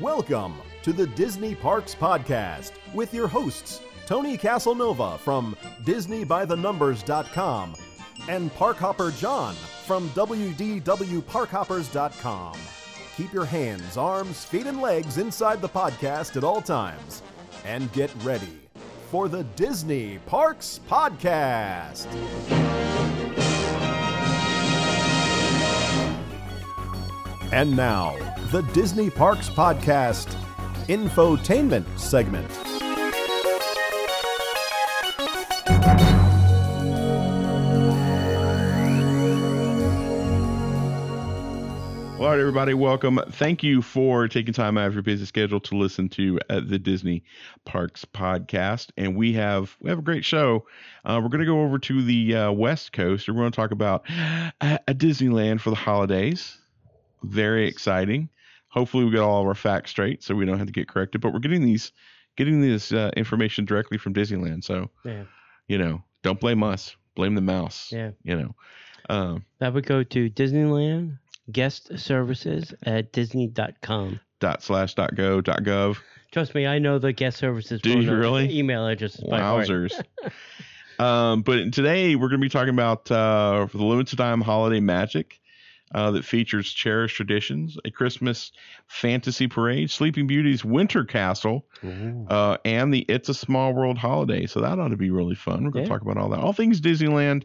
Welcome to the Disney Parks Podcast with your hosts, Tony Casanova from DisneyByTheNumbers.com and Parkhopper John from WDWParkhoppers.com. Keep your hands, arms, feet, and legs inside the podcast at all times and get ready for the Disney Parks Podcast. And now, the Disney Parks Podcast infotainment segment. All right, everybody, welcome. Thank you for taking time out of your busy schedule to listen to uh, the Disney Parks podcast. And we have we have a great show. Uh, we're going to go over to the uh, West Coast. And we're going to talk about uh, a Disneyland for the holidays. Very exciting. Hopefully, we get all of our facts straight, so we don't have to get corrected. But we're getting these getting this uh, information directly from Disneyland. So Yeah. you know, don't blame us. Blame the mouse. Yeah. You know. Um, That would go to Disneyland guest services at disney.com. dot slash dot go dot gov. Trust me, I know the guest services Do you really? email addresses by heart. Wowzers. um, but today we're going to be talking about uh, for the limited time holiday magic uh, that features cherished traditions, a Christmas fantasy parade, Sleeping Beauty's winter castle, uh, and the It's a Small World holiday. So that ought to be really fun. We're going to Yeah. talk about all that, all things Disneyland,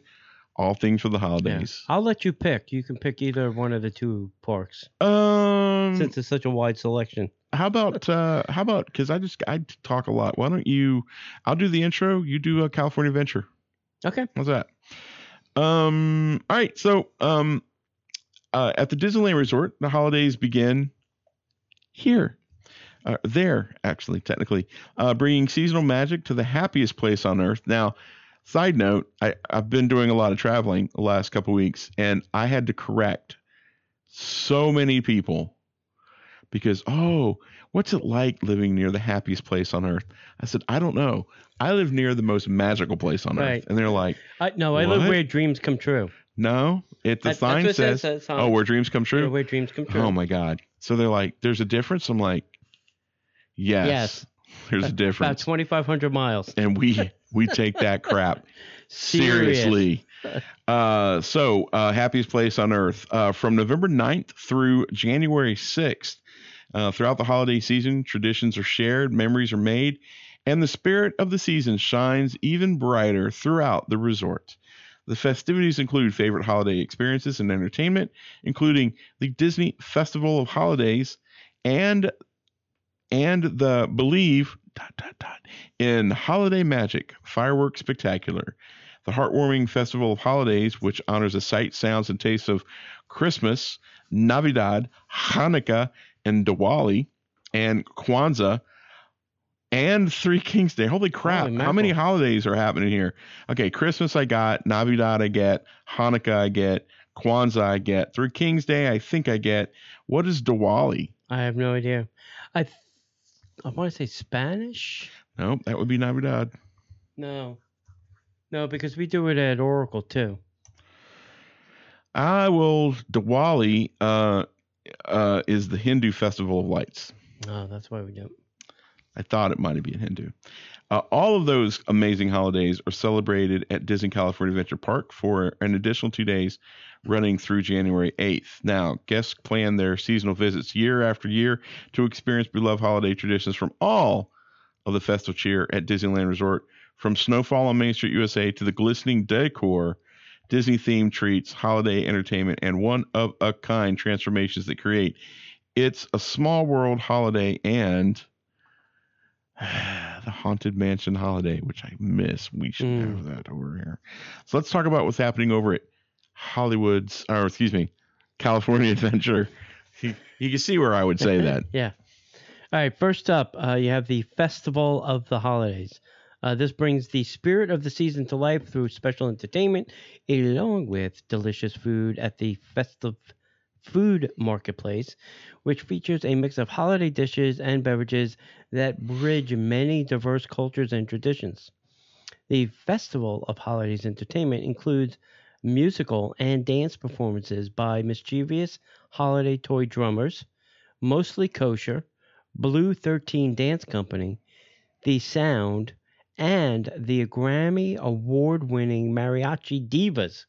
all things for the Yeah. holidays. I'll let you pick. You can pick either one of the two parks Um, since it's such a wide selection. how about uh, how about because I just I talk a lot. Why don't you? I'll do the intro. You do a California Adventure. Okay. How's that? Um. All right. So, um, uh, at the Disneyland Resort, the holidays begin here, uh, there actually, technically, uh, bringing seasonal magic to the happiest place on earth. Now, side note, I I've been doing a lot of traveling the last couple weeks, and I had to correct so many people because oh, what's it like living near the happiest place on earth? I said I don't know. I live near the most magical place on Right. earth, and they're like. I, no, I live where dreams come true. No, it the That- sign what it says, says, "Oh, where dreams come true." Where dreams come true. Oh my god! So they're like, "There's a difference." I'm like, "Yes, Yes. there's a difference. About 2,500 miles. and we we take that crap seriously. Uh, so, uh, happiest place on earth uh, from November 9th through January 6th. Uh, throughout the holiday season, traditions are shared, memories are made, and the spirit of the season shines even brighter throughout the resort. The festivities include favorite holiday experiences and entertainment, including the Disney Festival of Holidays and and the Believe dot, dot, dot, in Holiday Magic Fireworks Spectacular. The heartwarming Festival of Holidays, which honors the sights, sounds, and tastes of Christmas, Navidad, Hanukkah, and Diwali, and Kwanzaa, and Three Kings Day. Holy crap. Holy How many holidays are happening here? Okay, Christmas I got, Navidad I get, Hanukkah I get, Kwanzaa I get, Three Kings Day I think I get. What is Diwali? I have no idea. I th- I want to say Spanish. No, that would be Navidad. No. No, because we do it at Oracle too. I will. Diwali uh, uh, is the Hindu festival of lights. Oh, that's why we do. I thought it might have been Hindu. Uh, all of those amazing holidays are celebrated at Disney California Adventure Park for an additional two days running through January 8th. Now, guests plan their seasonal visits year after year to experience beloved holiday traditions from all of the festive cheer at Disneyland Resort, from snowfall on Main Street, USA to the glistening decor, Disney themed treats, holiday entertainment, and one of a kind transformations that create. It's a small world holiday and the Haunted Mansion holiday, which I miss. We should Mm. have that over here. So let's talk about what's happening over at Hollywood's, or excuse me, California Adventure. You, you can see where I would say that. yeah. All right. First up, uh, you have the Festival of the Holidays. Uh, this brings the spirit of the season to life through special entertainment, along with delicious food at the festive food marketplace, which features a mix of holiday dishes and beverages that bridge many diverse cultures and traditions. The Festival of Holidays entertainment includes musical and dance performances by mischievous holiday toy drummers, mostly kosher, Blue 13 Dance Company, The Sound, and the Grammy award winning Mariachi Divas.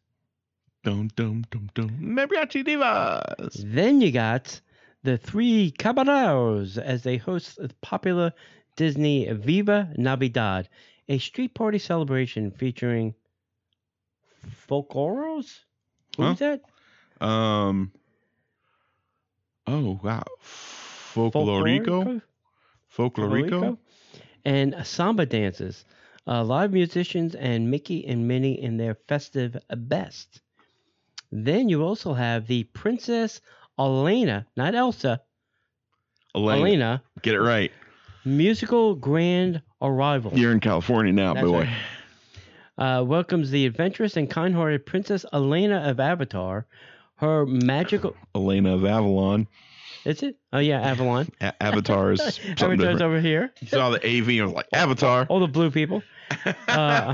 Dum dum dum dum. Mariachi divas. Then you got the three Caballeros as they host the popular Disney Viva Navidad, a street party celebration featuring Folkloros? Who's that? Um. Oh wow. Folklorico. Folklorico. Folklorico? And samba dances. Uh, live musicians and Mickey and Minnie in their festive best. Then you also have the Princess Elena, not Elsa, Elena. Elena, Get it right. musical grand arrival. You're in California now, That's boy. right. uh, welcomes the adventurous and kind-hearted Princess Elena of Avatar. Her magical. Elena of Avalor. Is it? Oh yeah, Avalor. A- Avatar's Avatar's different. over here. You saw the AV and was like Avatar. All the blue people. Uh,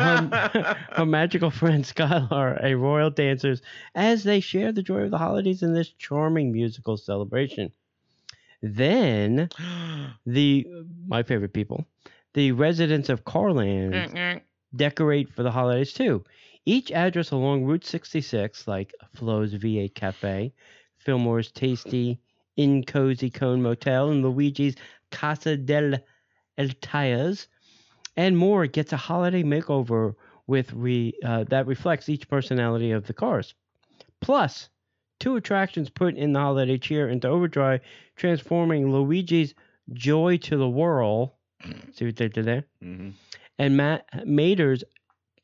her, her magical friend Skylar, a royal dancers, as they share the joy of the holidays in this charming musical celebration. Then the my favorite people, the residents of Cars Land, decorate for the holidays too. Each address along Route 66, like Flo's V8 Cafe, Fillmore's Tasty In Cozy Cone Motel, and Luigi's Casa del El Tayas, and more, gets a holiday makeover with re, uh, that reflects each personality of the cars. Plus, two attractions put in the holiday cheer into overdrive, transforming Luigi's Joy to the Whirl. See what they did there? Mhm. and Matt Mater's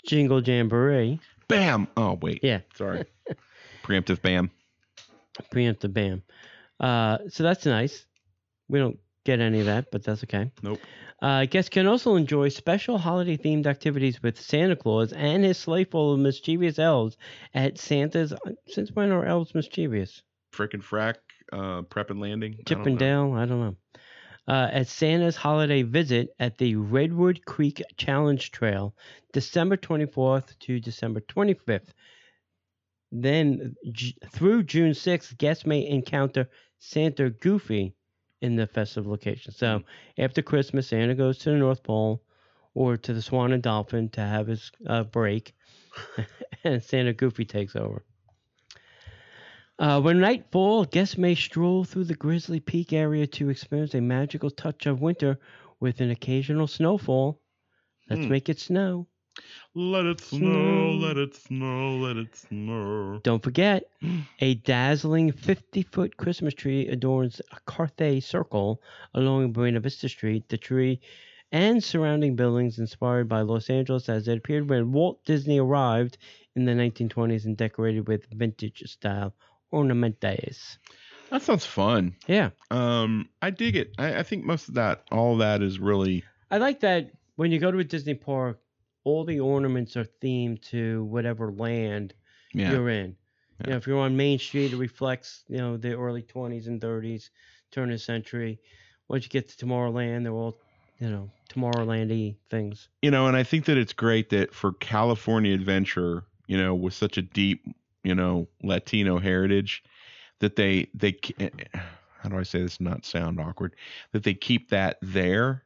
Jingle Jamboree. Bam. Oh wait. Yeah, Sorry. Preemptive bam. preemptive bam. Uh, so that's nice. We don't get any of that, but that's okay. Nope. Uh, guests can also enjoy special holiday themed activities with Santa Claus and his sleigh full of mischievous elves at Santa's. Since when are elves mischievous? Frickin' frack. Uh, prep and landing. Chip and. Dale? I don't know. Uh, at Santa's holiday visit at the Redwood Creek Challenge Trail, December 24th to December 25th. Then J- through June 6th, guests may encounter Santa Goofy in the festive location. So after Christmas, Santa goes to the North Pole or to the Swan and Dolphin to have his uh, break, and Santa Goofy takes over. Uh, when night falls, guests may stroll through the Grizzly Peak area to experience a magical touch of winter with an occasional snowfall. Let's Hmm. make it snow. Let it snow. Snow. Let it snow. Let it snow. Don't forget, a dazzling 50 foot Christmas tree adorns a Carthay Circle along Buena Vista Street. The tree and surrounding buildings inspired by Los Angeles as it appeared when Walt Disney arrived in the 1920s and decorated with vintage style ornamentes. That sounds fun. Yeah. Um, I dig it. I, I think most of that, all that, is really I like that when you go to a Disney park, all the ornaments are themed to whatever land yeah. you're in. Yeah. You know, if you're on Main Street, it reflects, you know, the early 20s and 30s, turn of the century. Once you get to Tomorrowland, they're all, you know, Tomorrowland-y things. you know, and I think that it's great that for California Adventure, you know, with such a deep, you know, Latino heritage, that they they eh, eh, how do I say this not sound awkward that they keep that there,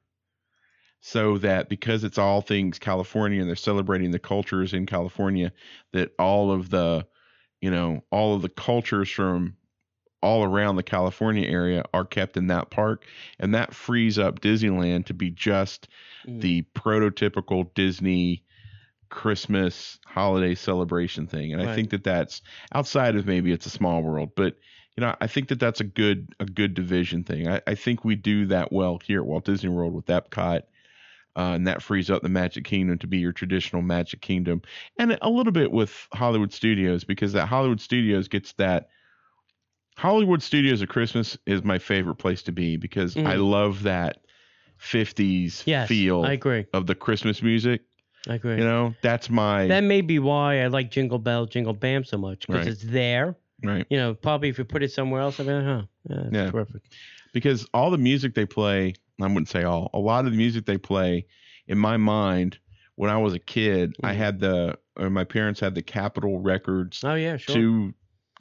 so that because it's all things California and they're celebrating the cultures in California, that all of the, you know, all of the cultures from all around the California area are kept in that park, and that frees up Disneyland to be just Mm. the prototypical Disney Christmas holiday celebration thing. And I think that that's outside of maybe it's a small world, but you know, I think that that's a good a good division thing. I, I think we do that well here at Walt Disney World with Epcot. Uh, and that frees up the Magic Kingdom to be your traditional Magic Kingdom, and a little bit with Hollywood Studios because that Hollywood Studios gets that. Hollywood Studios at Christmas is my favorite place to be because I Mhm. love that 50s Yes, feel I agree. of the Christmas music. I agree. You know, that's my that may be why I like Jingle Bell, Jingle Bam so much because Right. it's there. right You know, probably if you put it somewhere else, I'd be like, huh, yeah, Yeah. terrific. because all the music they play, I wouldn't say all, a lot of the music they play in my mind when I was a kid, I Mhm. had the or my parents had the Capitol Records Oh yeah, sure. two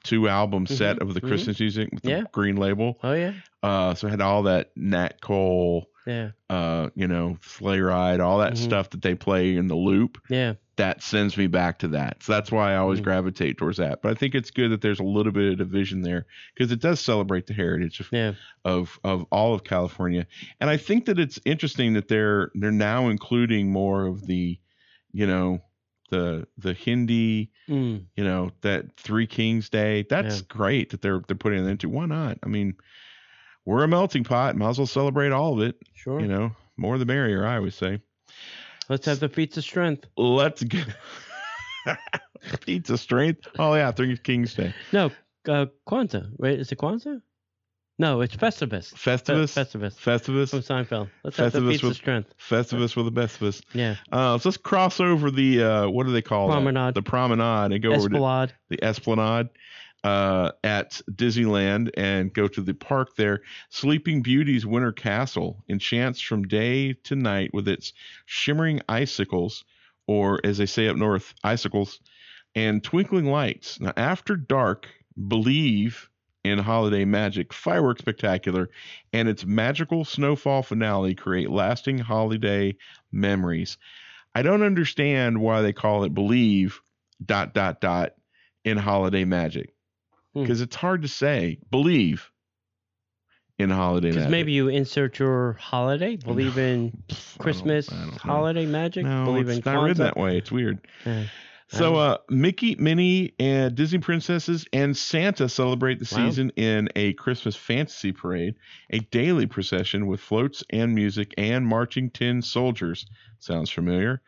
two album Mhm, set of the mhm. Christmas music with the Yeah. green label. Oh yeah, Uh, so I had all that Nat Cole, yeah, uh, you know, Sleigh Ride, all that Mhm. stuff that they play in the loop. yeah. That sends me back to that. So that's why I always Mhm. gravitate towards that. But I think it's good that there's a little bit of division there because it does celebrate the heritage of, Yeah. of of all of California. And I think that it's interesting that they're they're now including more of the, you know, the the Hindi, Mm. you know, that Three Kings Day. That's Yeah. great that they're they're putting it into. Why not? I mean, we're a melting pot. Might as well celebrate all of it. Sure. You know, more the merrier. I always say. Let's have the feats of strength. Let's get pizza strength. Oh yeah, Three Kings Day. No, uh, Kwanzaa. Right? Is it Kwanzaa? No, it's Festivus. Fe- Festivus. Festivus Festivus. from Seinfeld. Let's have the Festivus feats of with- strength. Festivus with the best of us. Yeah. Uh, so let's cross over the uh, what do they call that? Promenade. The promenade and go over to the Esplanade uh, at Disneyland and go to the park there. Sleeping Beauty's Winter Castle enchants from day to night with its shimmering icicles, or as they say up north, icicles, and twinkling lights. Now, after dark, believe in holiday magic, fireworks spectacular, and its magical snowfall finale create lasting holiday memories. I don't understand why they call it believe dot dot dot in holiday magic Hmm. because it's hard to say believe in holiday Because maybe you insert your holiday. Believe in Pff, I don't- Christmas I don't know. holiday magic. No, believe it's in not written Kwanzaa. that way. It's weird. Yeah. So, uh, Mickey, Minnie, and Disney princesses and Santa celebrate the Wow. season in a Christmas fantasy parade, a daily procession with floats and music and marching tin soldiers. Sounds familiar?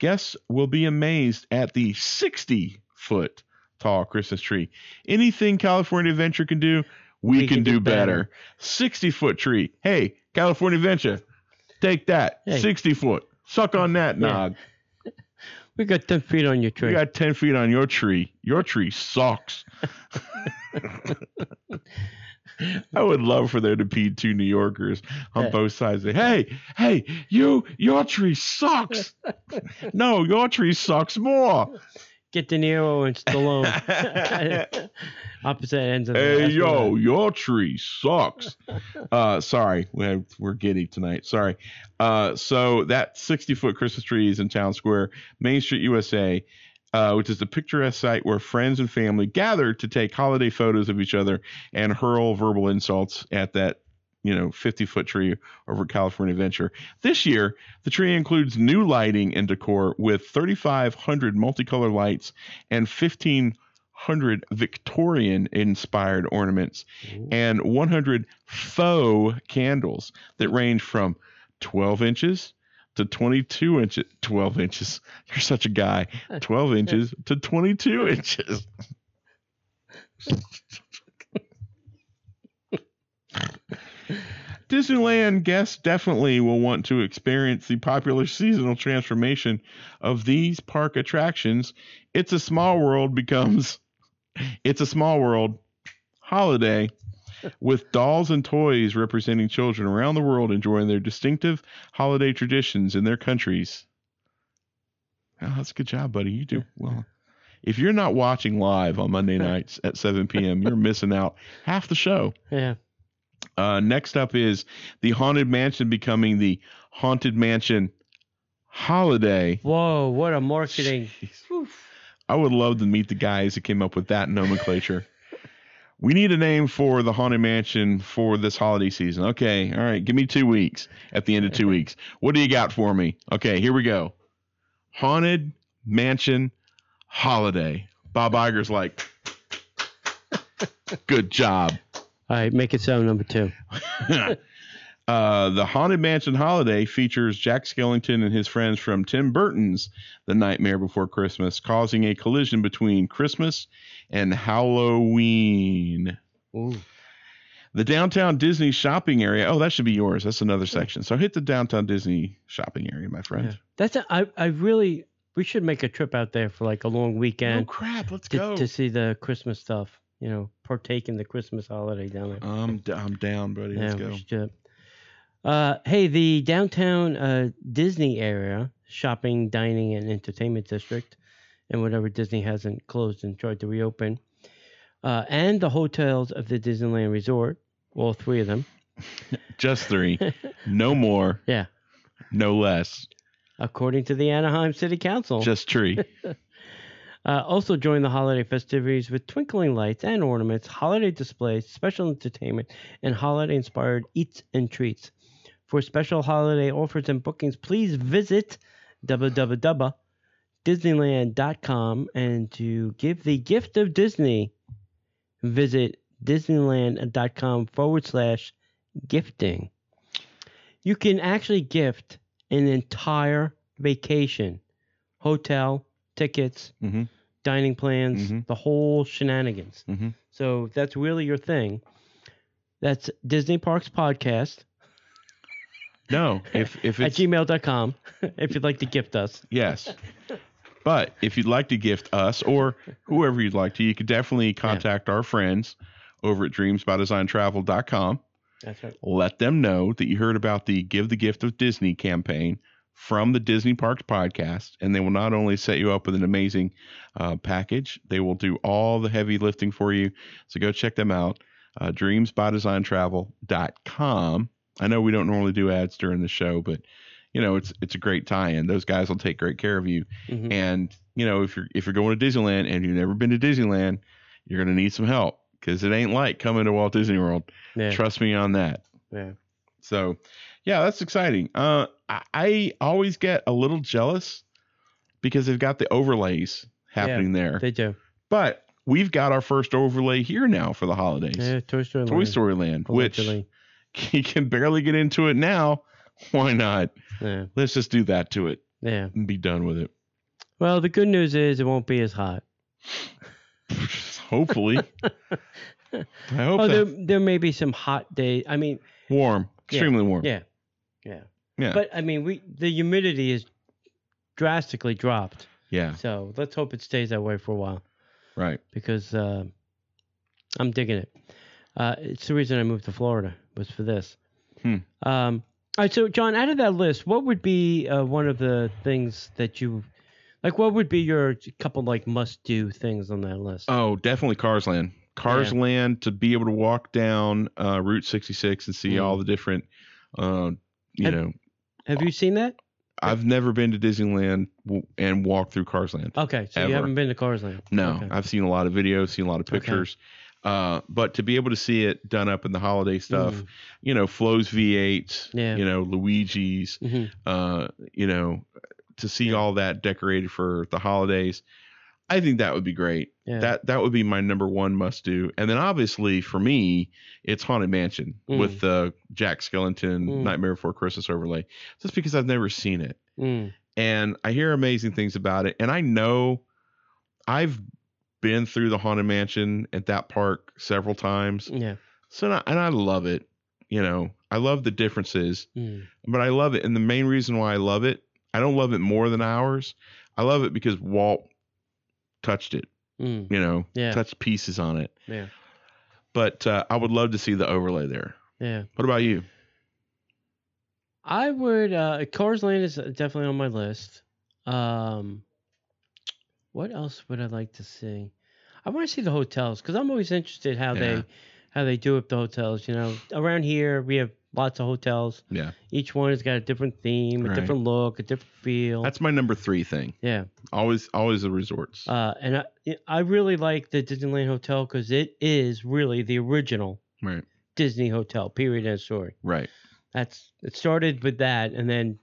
Guests will be amazed at the 60 foot tall Christmas tree. Anything California Adventure can do, we, can, do, better. 60 foot tree. Hey, California Adventure, take that. Hey. 60 foot. Suck on that, Yeah. Nog. We got ten feet on your tree. You got 10 feet on your tree. Your tree sucks. I would love for there to be two New Yorkers on both sides. Say, hey, hey, you, your tree sucks. no, your tree sucks more. Get De Niro and Stallone. Opposite ends of the Hey, yo, Esplanade. your tree sucks. uh, sorry, we're, we're giddy tonight. Sorry. Uh, so that 60 foot Christmas tree is in Town Square, Main Street, USA, uh, which is the picturesque site where friends and family gather to take holiday photos of each other and hurl verbal insults at that, you know, 50 foot tree over California Adventure. This year, the tree includes new lighting and decor with 3,500 multicolor lights and 1,500 Victorian inspired ornaments Ooh. and 100 faux candles that range from 12 inches to 22 inches. 12 inches. You're such a guy. 12 inches to 22 inches. Disneyland guests definitely will want to experience the popular seasonal transformation of these park attractions. It's a small world becomes It's a small world holiday with dolls and toys representing children around the world enjoying their distinctive holiday traditions in their countries. Oh, that's a good job, buddy. You do well. If you're not watching live on Monday nights at 7 p.m., you're missing out half the show. Yeah. Uh, next up is the Haunted Mansion becoming the Haunted Mansion Holiday. Whoa, what a marketing. I would love to meet the guys that came up with that nomenclature. we need a name for the Haunted Mansion for this holiday season. Okay, all right, give me two weeks. At the end of two weeks, what do you got for me? Okay, here we go. Haunted Mansion Holiday. Bob Iger's like, good job. All right, make it so number two. uh, the Haunted Mansion Holiday features Jack Skellington and his friends from Tim Burton's The Nightmare Before Christmas, causing a collision between Christmas and Halloween. Ooh. The downtown Disney shopping area. Oh, that should be yours. That's another section. So hit the downtown Disney shopping area, my friend. Yeah. That's a, I I really we should make a trip out there for like a long weekend. Oh crap! Let's to, go. to see the Christmas stuff. You know, partake in the Christmas holiday down there. I'm d- I'm down, buddy. Let's yeah, go. we should. Uh, hey, the downtown uh, Disney area, shopping, dining, and entertainment district, and whatever Disney hasn't closed and tried to reopen, uh, and the hotels of the Disneyland Resort, all three of them. Just three. no more. Yeah. No less. According to the Anaheim City Council. Just tree. Uh, also join the holiday festivities with twinkling lights and ornaments, holiday displays, special entertainment, and holiday-inspired eats and treats. For special holiday offers and bookings, please visit www.disneyland.com and to give the gift of Disney, visit disneyland.com forward slash gifting. You can actually gift an entire vacation, hotel, tickets, Mhm. dining plans, Mhm. the whole shenanigans. Mhm. So that's really your thing. That's Disney Parks Podcast No, if if it's, at gmail.com if you'd like to gift us. yes, but if you'd like to gift us or whoever you'd like to, you could definitely contact our friends over at dreamsbydesigntravel.com. That's right. Let them know that you heard about the Give the Gift of Disney campaign from the Disney Parks podcast, and they will not only set you up with an amazing uh, package, they will do all the heavy lifting for you. So go check them out. Uh, dreamsbydesigntravel.com. I know we don't normally do ads during the show, but you know it's it's a great tie-in. Those guys will take great care of you. Mhm. And you know if you're if you're going to Disneyland and you've never been to Disneyland, you're gonna need some help because it ain't like coming to Walt Disney World. Yeah. Trust me on that. yeah. So, yeah, that's exciting. Uh, I, I always get a little jealous because they've got the overlays happening there. They do. But we've got our first overlay here now for the holidays. Yeah, Toy Story. Toy Land, Story Land, which you can barely get into it now. Why not? Yeah. Let's just do that to it Yeah. and be done with it. Well, the good news is it won't be as hot. Hopefully. I hope Oh, there, there may be some hot days. I mean, warm, Yeah, extremely warm. yeah, yeah. Yeah. But I mean, we the humidity is drastically dropped. yeah, So let's hope it stays that way for a while right. because uh, I'm digging it. Uh, it's the reason I moved to Florida was for this. Hmm. Um, all right, so John, out of that list, what would be uh, one of the things that you like? What would be your couple like must-do things on that list? Oh, definitely Cars Land. Cars Land to be able to walk down uh, Route 66 and see Mm. all the different, uh, you Have- know, Have you seen that? I've never been to Disneyland and walked through Cars Land. Okay, so Ever. you haven't been to Cars Land. No, Okay. I've seen a lot of videos, seen a lot of Okay. pictures. Uh, but to be able to see it done up in the holiday stuff, Mm. you know, Flo's V8s, Yeah. you know, Luigi's, Mhm. uh, you know, to see Yeah. all that decorated for the holidays, I think that would be great. Yeah. That that would be my number one must do. And then obviously for me, it's Haunted Mansion Mm. with the Jack Skellington Mm. Nightmare Before Christmas overlay, just because I've never seen it Mm. and I hear amazing things about it. And I know I've been through the Haunted Mansion at that park several times, Yeah. so and I, and I love it. You know, I love the differences Mm. but I love it. And the main reason why I love it, I don't love it more than ours. I love it because Walt touched it, Mm. you know, Yeah. touched pieces on it. Yeah. But uh, I would love to see the overlay there. Yeah. What about you? I would. Uh, Cars Land is definitely on my list. Um, what else would I like to see? I want to see the hotels because I'm always interested how Yeah. they how they do up the hotels. You know, around here we have lots of hotels. Yeah. Each one has got a different theme, a Right. different look, a different feel. That's my number three thing. yeah. Always, always the resorts. Uh, and I I really like the Disneyland Hotel because it is really the original right. Disney hotel. Period. End story. Right. That's it started with that, and then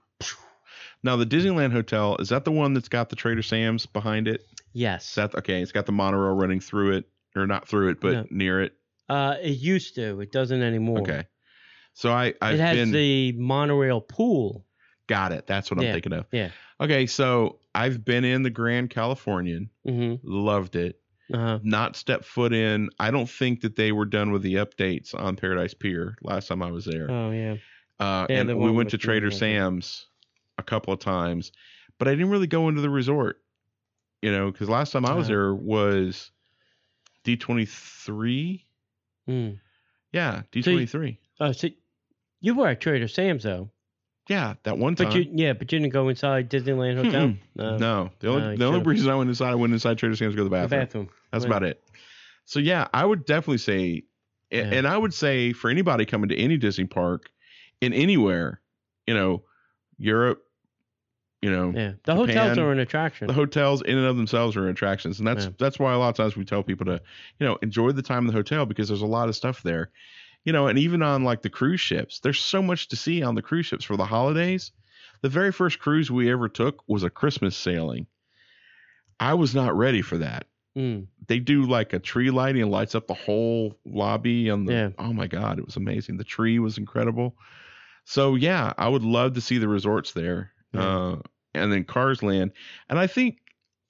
Now the Disneyland Hotel is that the one that's got the Trader Sam's behind it? yes. That okay? It's got the monorail running through it, or not through it, but No. near it. Uh, it used to. It doesn't anymore. Okay. So I, I've it has been the monorail pool. got it. That's what I'm thinking of. yeah. Okay, so I've been in the Grand Californian, Mm-hmm. loved it. Uh-huh. Not stepped foot in. I don't think that they were done with the updates on Paradise Pier last time I was there. Oh yeah. Uh, yeah, and we went to Trader yeah, yeah. Sam's a couple of times, but I didn't really go into the resort. You know, because last time I was Uh-huh. there was D23. Mm. Yeah, D23. Oh, so you were at Trader Sam's though, yeah, that one time. but you yeah, but you didn't go inside Disneyland Hotel. Mm-mm. No. no, the only No, the only should've. reason I went inside, I went inside Trader Sam's to go to the bathroom. The bathroom. That's Right. about it. So yeah, I would definitely say, Yeah. and I would say for anybody coming to any Disney park, in anywhere, you know, Europe, you know, Yeah, the hotels are an attraction. the hotels in and of themselves are attractions, and that's Yeah. that's why a lot of times we tell people to, you know, enjoy the time in the hotel because there's a lot of stuff there, you know, and even on like the cruise ships, there's so much to see on the cruise ships for the holidays. The very first cruise we ever took was a Christmas sailing. I was not ready for that Mm. they do like a tree lighting and lights up the whole lobby on the Yeah. oh my god it was amazing the tree was incredible so yeah i would love to see the resorts there Yeah. uh and then cars land and i think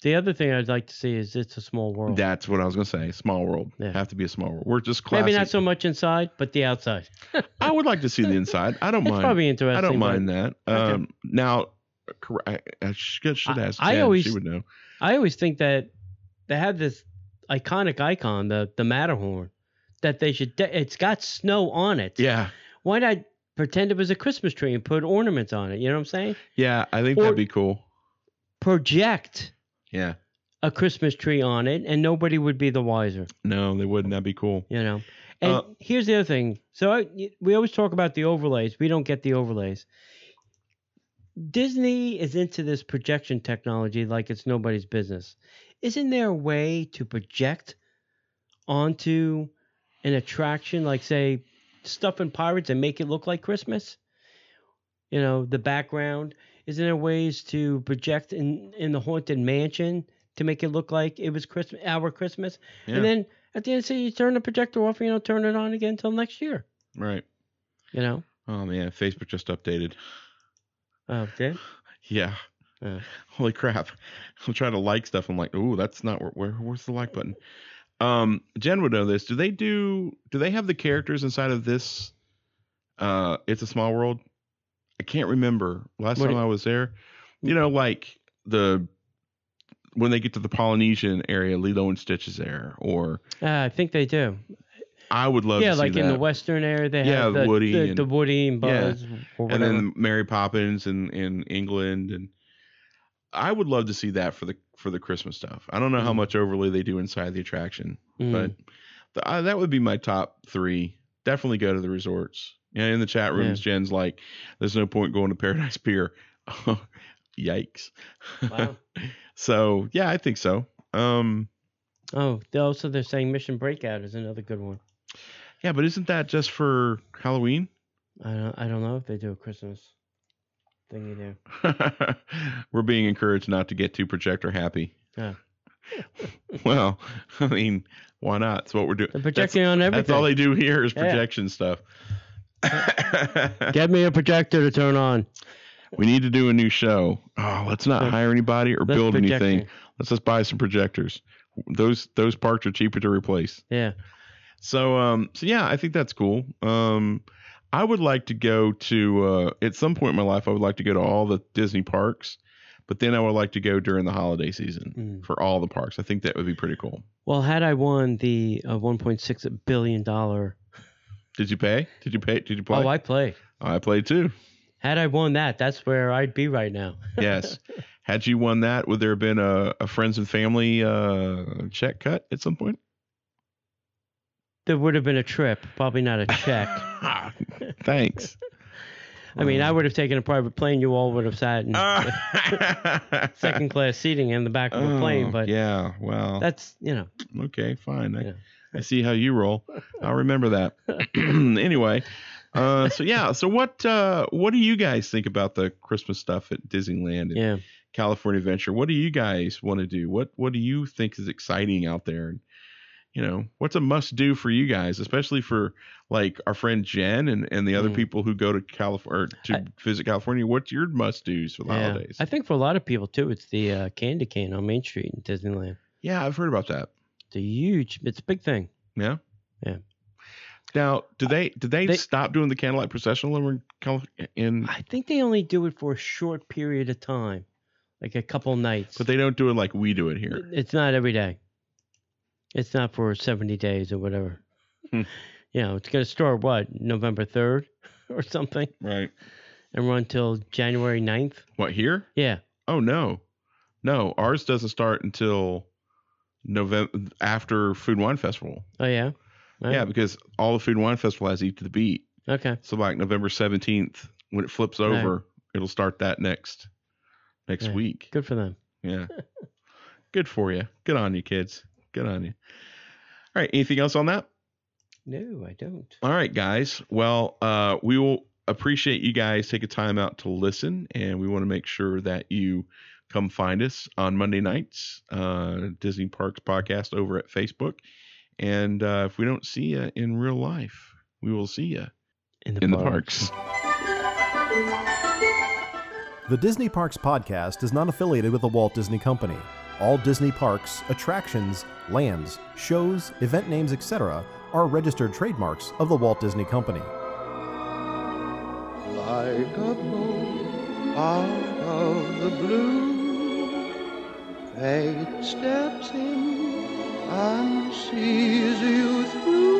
The other thing I'd like to see is it's a small world. that's what i was gonna say small world Yeah. have to be a small world we're just classic Maybe not so much inside, but the outside. i would like to see the inside i don't It's mind probably interesting. i don't mind that Okay. um now I, should, ask I Jen, always- she would know I always think that they have this iconic icon, the the Matterhorn, that they should. De- it's got snow on it. yeah Why not pretend it was a Christmas tree and put ornaments on it? You know what I'm saying? yeah i think Or- that'd be cool Project yeah a Christmas tree on it, and nobody would be the wiser. no they wouldn't that'd be cool You know. And Uh, here's the other thing. So I, we always talk about the overlays. We don't get the overlays. Disney is into this projection technology like it's nobody's business. Isn't there a way to project onto an attraction, like say stuff in Pirates, and make it look like Christmas? You know, the background. Isn't there ways to project in in the haunted mansion to make it look like it was Christmas, our Christmas? yeah And then at the end, say you turn the projector off and you don't turn it on again until next year. right You know? Oh man, Facebook just updated. Oh, did? Yeah. Uh. Holy crap. I'm trying to like stuff. I'm like, ooh, that's not where, where where's the like button? Um, Jen would know this. Do they do do they have the characters inside of this uh It's a Small World? I can't remember. Last What time do- I was there. You know, like the when they get to the Polynesian area, Lilo and Stitch is there, or Uh, I think they do. I would love yeah, to see like in the western area, they Yeah, have the Woody the, and- the Woody and Yeah. Buzz or and then Mary Poppins in in England and I would love to see that for the for the Christmas stuff. I don't know how Mhm. much overlay they do inside the attraction, Mhm. but the, uh, that would be my top three. Definitely go to the resorts. Yeah, in the chat rooms, Jen's like, "There's no point going to Paradise Pier." Yikes! Wow. so yeah, I think so. Um, oh, they also they're saying Mission Breakout is another good one. yeah, but isn't that just for Halloween? I don't I don't know if they do a Christmas thingy there. We're being encouraged not to get too projector happy. Yeah. well, I mean, why not? It's what we're doing. They're projecting on everything. That's all they do here is Yeah. projection stuff. Get me a projector to turn on. we need to do a new show. Oh, let's not Let's- hire anybody or build anything. Let's just buy some projectors. Those those parks are cheaper to replace. Yeah. So um so yeah, I think that's cool. Um I would like to go to uh at some point in my life I would like to go to all the Disney parks, but then I would like to go during the holiday season Mm. for all the parks. I think that would be pretty cool. Well, had I won the uh, 1.6 billion dollar, Did you pay? Did you pay? Did you play? oh, I play. I played too. Had I won that, that's where I'd be right now. Yes. Had you won that, would there have been a, a friends and family uh, check cut at some point? There would have been a trip, probably not a check. Thanks. I mean, I would have taken a private plane. You all would have sat in second class seating in the back of a plane. Oh, But yeah, well, that's you know, okay, fine. Yeah. I see how you roll. I'll remember that. anyway, uh, so yeah, so what uh, what do you guys think about the Christmas stuff at Disneyland and yeah. California Adventure? What do you guys want to do? What what do you think is exciting out there? And you know, what's a must do for you guys, especially for like our friend Jen and, and the other Mm. people who go to California to I- visit California? What's your must dos for the yeah. holidays? I think for a lot of people too, it's the uh, candy cane on Main Street in Disneyland. yeah, I've heard about that. It's a huge, it's a big thing. Yeah. Yeah. Now, do they do they, They- stop doing the candlelight processional in in I think they only do it for a short period of time, like a couple nights. but they don't do it like we do it here. It's not every day. It's not for 70 days or whatever. Hmm. You know, it's going to start what, November 3rd or something Right. and run till January 9th? What here? Yeah. Oh no. No, ours doesn't start until November after Food and Wine Festival. Oh yeah. Yeah, because all the Food and Wine Festival has Eat to the Beat. Okay. So like November seventeenth, when it flips Right. over, it'll start that next next Right. week. Good for them. Yeah. Good for you. Good on you, kids. Good on you. All right. Anything else on that? No, I don't. All right, guys. Well, uh, we will appreciate you guys taking time out to listen, and we want to make sure that you come find us on Monday nights, uh, Disney Parks Podcast over at Facebook. And uh, if we don't see you in real life, we will see you In the, in the parks. parks. The Disney Parks podcast is not affiliated with the Walt Disney Company. All Disney parks, attractions, lands, shows, event names, etc., are registered trademarks of the Walt Disney Company. like a bolt out of the blue. Fate steps in and sees you through.